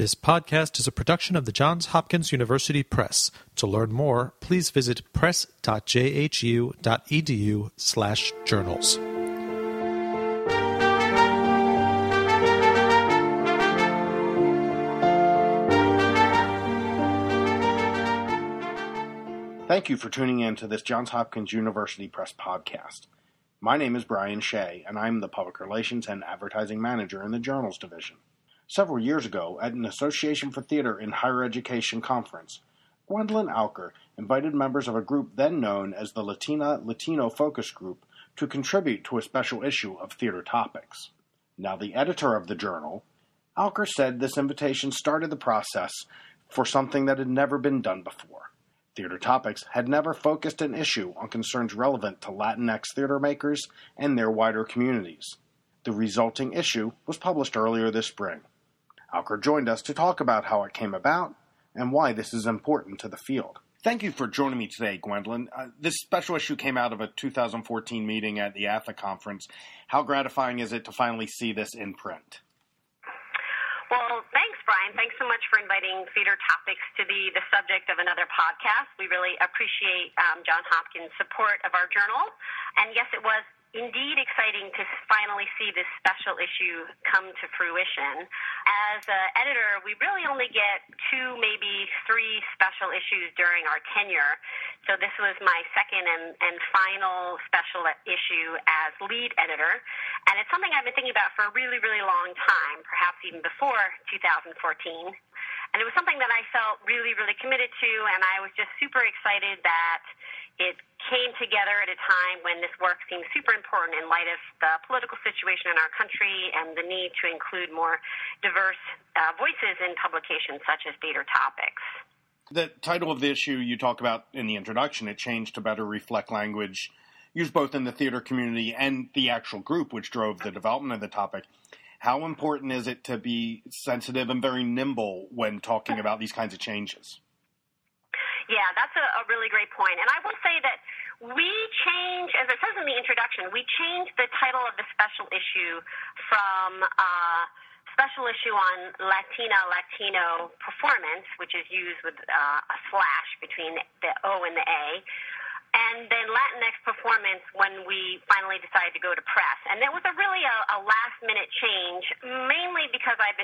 This podcast is a production of the Johns Hopkins University Press. To learn more, please visit press.jhu.edu slash journals. Thank you for tuning in to this Johns Hopkins University Press podcast. My name is Brian Shea, and I'm the Public Relations and Advertising Manager in the Journals Division. Several years ago, at an Association for Theater in Higher Education conference, Gwendolyn Alker invited members of a group then known as the Latina Latino Focus Group to contribute to a special issue of Theater Topics. Now, the editor of the journal, Alker said this invitation started the process for something that had never been done before. Theater Topics had never focused an issue on concerns relevant to Latinx theater makers and their wider communities. The resulting issue was published earlier this spring. Alker joined us to talk about how it came about and why this is important to the field. Thank you for joining me today, Gwendolyn. Uh, this special issue came out of a 2014 meeting at the ATHE conference. How gratifying is it to finally see this in print? Well, thanks, Brian. Thanks so much for inviting Theater Topics to be the subject of another podcast. We really appreciate um, John Hopkins' support of our journal. And yes, it was indeed exciting to finally see this special issue come to fruition. As an editor, we really only get two, maybe three special issues during our tenure. So this was my second and, and final special issue as lead editor. And it's something I've been thinking about for a really, really long time, perhaps even before 2014. And it was something that I felt really, really committed to, and I was just super excited that it came together at a time when this work seemed super important in light of the political situation in our country and the need to include more diverse uh, voices in publications such as Theater Topics. The title of the issue you talk about in the introduction, it changed to better reflect language used both in the theater community and the actual group which drove the development of the topic. How important is it to be sensitive and very nimble when talking about these kinds of changes? Yeah, that's a, a really great point. And I will say that we change, as it says in the introduction, we changed the title of the special issue from uh, special issue on Latina Latino performance, which is used with uh, a slash between the O and the A, and then Latinx performance when we finally decided to go to press. And it was a really a, a last minute change, mainly because I've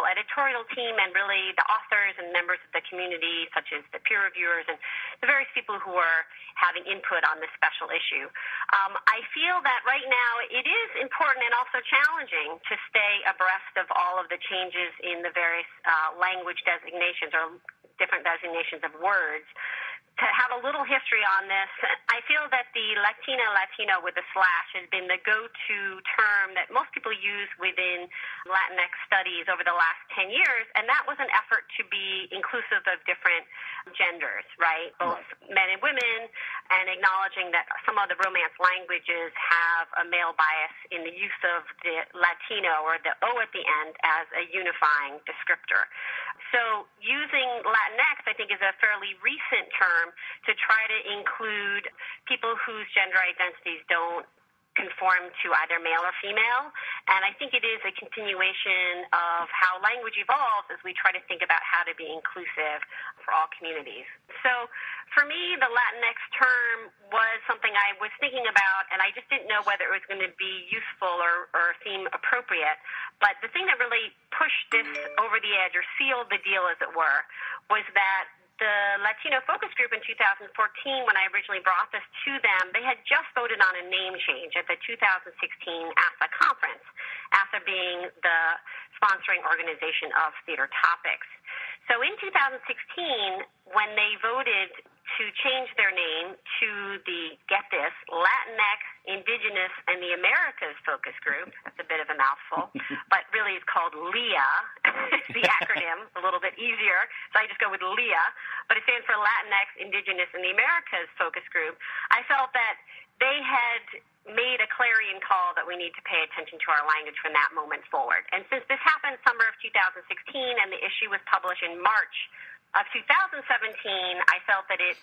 full editorial team and really the authors and members of the community, such as the peer reviewers and the various people who are having input on this special issue. Um, I feel that right now it is important and also challenging to stay abreast of all of the changes in the various uh, language designations or different designations of words to have a little history on this, I feel that the Latina Latino with a slash has been the go-to term that most people use within Latinx studies over the last 10 years, and that was an effort to be inclusive of different genders, right? Both men and women, and acknowledging that some of the Romance languages have a male bias in the use of the Latino or the O at the end as a unifying descriptor. So using Latinx, I think, is a fairly recent term to try to include people whose gender identities don't conform to either male or female. And I think it is a continuation of how language evolves as we try to think about how to be inclusive for all communities. So for me, the Latinx term was something I was thinking about, and I just didn't know whether it was going to be useful or, or seem appropriate. But the thing that really pushed this over the edge or sealed the deal, as it were, was that the Latino Focus Group in 2014, when I originally brought this to them, they had just voted on a name change at the 2016 ATHE conference, ATHE being the sponsoring organization of Theater Topics. So in 2016, when they voted to change their name to the, get this, Latinx, Indigenous, and the Americas Focus Group. That's a bit of a mouthful, but really it's called LEA, the little bit easier. So I just go with LIA, but it stands for Latinx, Indigenous, and the Americas Focus Group. I felt that they had made a clarion call that we need to pay attention to our language from that moment forward. And since this happened summer of 2016 and the issue was published in March of 2017, I felt that it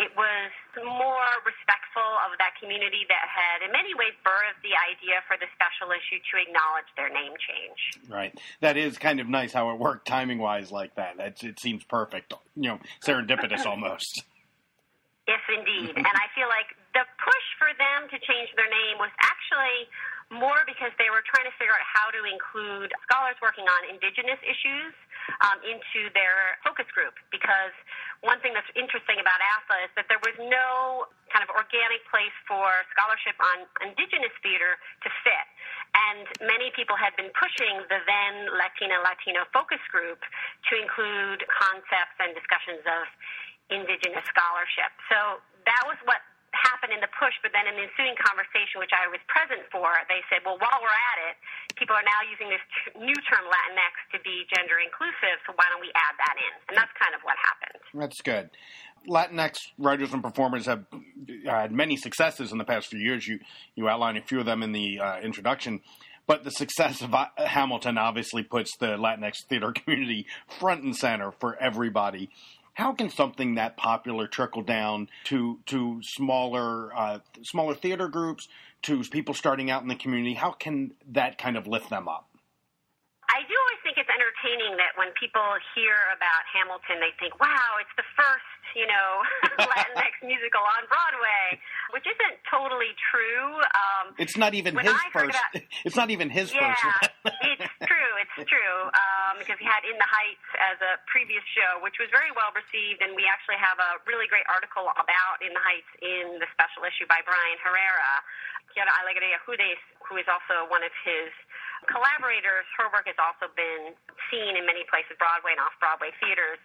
it was more respectful of that community that had, in many ways, birthed the idea for the special issue to acknowledge their name change. Right. That is kind of nice how it worked timing wise like that. It's, it seems perfect. You know, serendipitous almost. Yes, indeed. and I feel like the push for them to change their name was actually more because they were trying to figure out how to include scholars working on indigenous issues um, into their focus group. Because one thing that's interesting about ASA is that there was no kind of organic place for scholarship on indigenous theater to fit. And many people had been pushing the then Latina Latino focus group to include concepts and discussions of indigenous scholarship. So that was what happened in the push, but then in the ensuing conversation, which I was present for, they said, well, while we're at it, people are now using this t- new term Latinx to be gender inclusive, so why don't we add that in? And that's kind of what happened. That's good. Latinx writers and performers have had many successes in the past few years. You you outlined a few of them in the uh, introduction, but the success of uh, Hamilton obviously puts the Latinx theater community front and center for everybody how can something that popular trickle down to to smaller uh, smaller theater groups to people starting out in the community? How can that kind of lift them up? I do always think it's entertaining that when people hear about Hamilton, they think, "Wow, it's the first you know, Latinx musical on Broadway, which isn't totally true. Um, it's not even his first. About, it's not even his yeah, first. it's true. Um, because he had In the Heights as a previous show, which was very well received, and we actually have a really great article about In the Heights in the special issue by Brian Herrera. Quiara Alegría Hudes, who is also one of his collaborators, her work has also been seen in many places, Broadway and off Broadway theaters.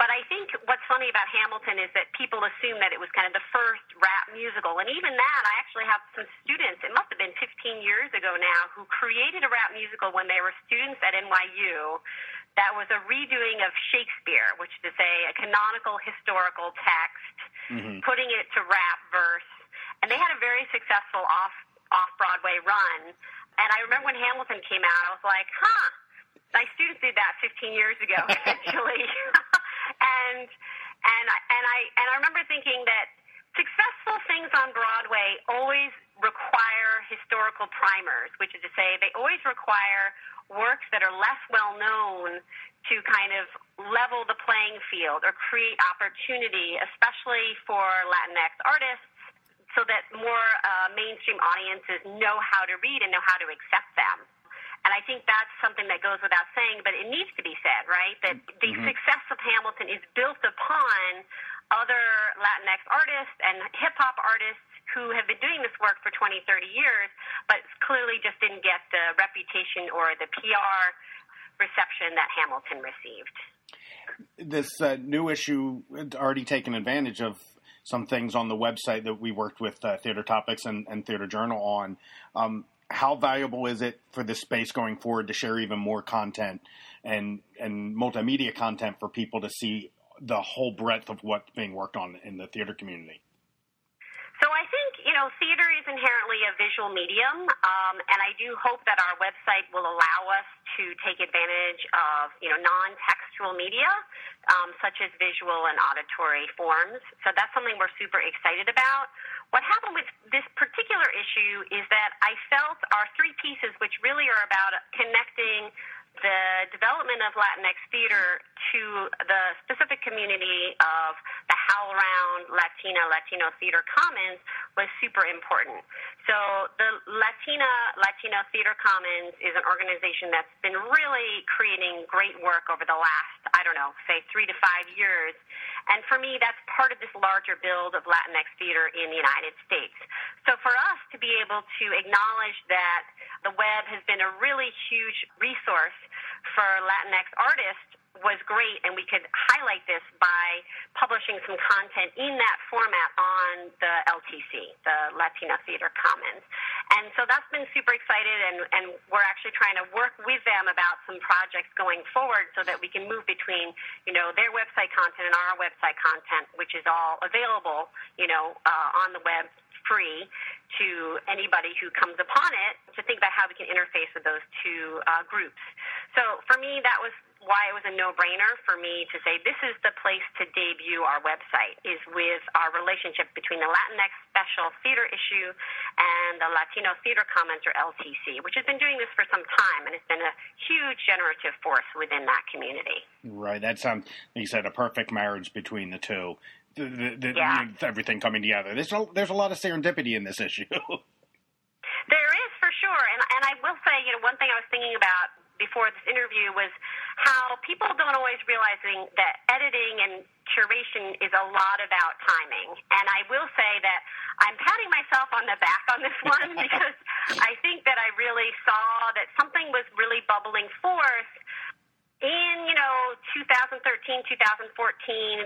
But I think what's funny about Hamilton is that people assume that it was kind of the first rap musical. And even that, I actually have some students, it must have been 15 years ago now, who created a rap musical when they were students at NYU that was a redoing of Shakespeare, which is to say a canonical historical text, mm-hmm. putting it to rap verse. And they had a very successful off off Broadway run. And I remember when Hamilton came out, I was like, huh, my students did that 15 years ago, essentially. and and I, and I and I remember thinking that successful things on Broadway always require historical primers, which is to say they always require works that are less well known to kind of level the playing field or create opportunity, especially for Latinx artists, so that more uh, mainstream audiences know how to read and know how to accept them. And I think that's something that goes without saying, but it needs to be said, right? That the mm-hmm. success of Hamilton is built upon other Latinx artists and hip hop artists who have been doing this work for 20, 30 years, but clearly just didn't get the reputation or the PR reception that Hamilton received. This uh, new issue had already taken advantage of some things on the website that we worked with uh, Theater Topics and, and, Theater Journal on. Um, how valuable is it for this space going forward to share even more content and and multimedia content for people to see the whole breadth of what's being worked on in the theater community? So I think you know theater is inherently a visual medium, um, and I do hope that our website will allow us to take advantage of you know non-textual media um, such as visual and auditory forms. So that's something we're super excited about. What happened with this particular issue is that I felt our three pieces, which really are about connecting the development of Latinx theater to the specific community of HowlRound Latina Latino Theater Commons was super important. So the Latina Latino Theater Commons is an organization that's been really creating great work over the last, I don't know, say three to five years. And for me, that's part of this larger build of Latinx theater in the United States. So for us to be able to acknowledge that the web has been a really huge resource for Latinx artists was great, and we could highlight this by publishing some content in that format on the LTC, the Latina Theater Commons. And so that's been super excited, and, and we're actually trying to work with them about some projects going forward so that we can move between, you know, their website content and our website content, which is all available, you know, uh, on the web free to anybody who comes upon it to think about how we can interface with those two uh, groups. So for me, that was why it was a no-brainer for me to say this is the place to debut our website is with our relationship between the Latinx Special Theater issue and the Latino Theater Commons or LTC, which has been doing this for some time and has been a huge generative force within that community. Right. That sounds, like you said, a perfect marriage between the two. The, the, the, yeah. everything coming together. There's a, there's a lot of serendipity in this issue. there is for sure, and and I will say, you know, one thing I was thinking about before this interview was how people don't always realizing that editing and curation is a lot about timing. And I will say that I'm patting myself on the back on this one because I think that I really saw that something was really bubbling forth in you know 2013 2014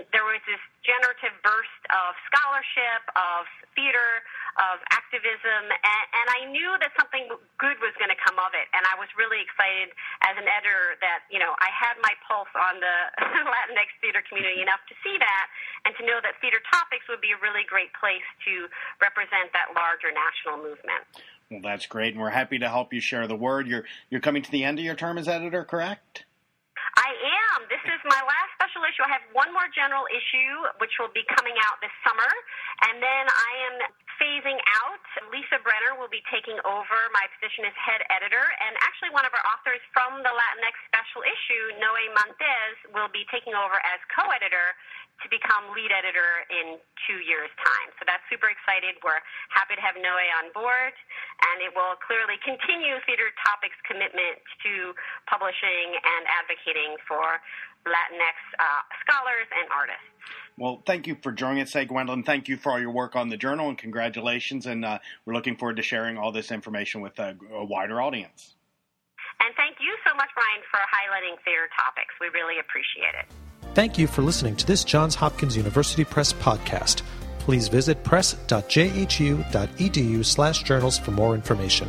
there was this generative burst of scholarship of theater of activism and, and i knew that something good was going to come of it and i was really excited as an editor that you know i had my pulse on the latinx theater community enough to see that and to know that theater topics would be a really great place to represent that larger national movement. Well that's great and we're happy to help you share the word. You're you're coming to the end of your term as editor correct I am. This is my issue. I have one more general issue, which will be coming out this summer, and then I am phasing out. Lisa Brenner will be taking over my position as head editor, and actually, one of our authors from the Latinx special issue, Noe Montez, will be taking over as co-editor to become lead editor in two years' time. So that's super excited. We're happy to have Noe on board, and it will clearly continue Theater Topics' commitment to publishing and advocating for Latinx uh, scholars and artists. Well, thank you for joining us, say Gwendolyn. Thank you for all your work on the journal, and congratulations. And uh, we're looking forward to sharing all this information with a, a wider audience. And thank you so much, Brian, for highlighting theater topics. We really appreciate it. Thank you for listening to this Johns Hopkins University Press podcast. Please visit press.jhu.edu slash journals for more information.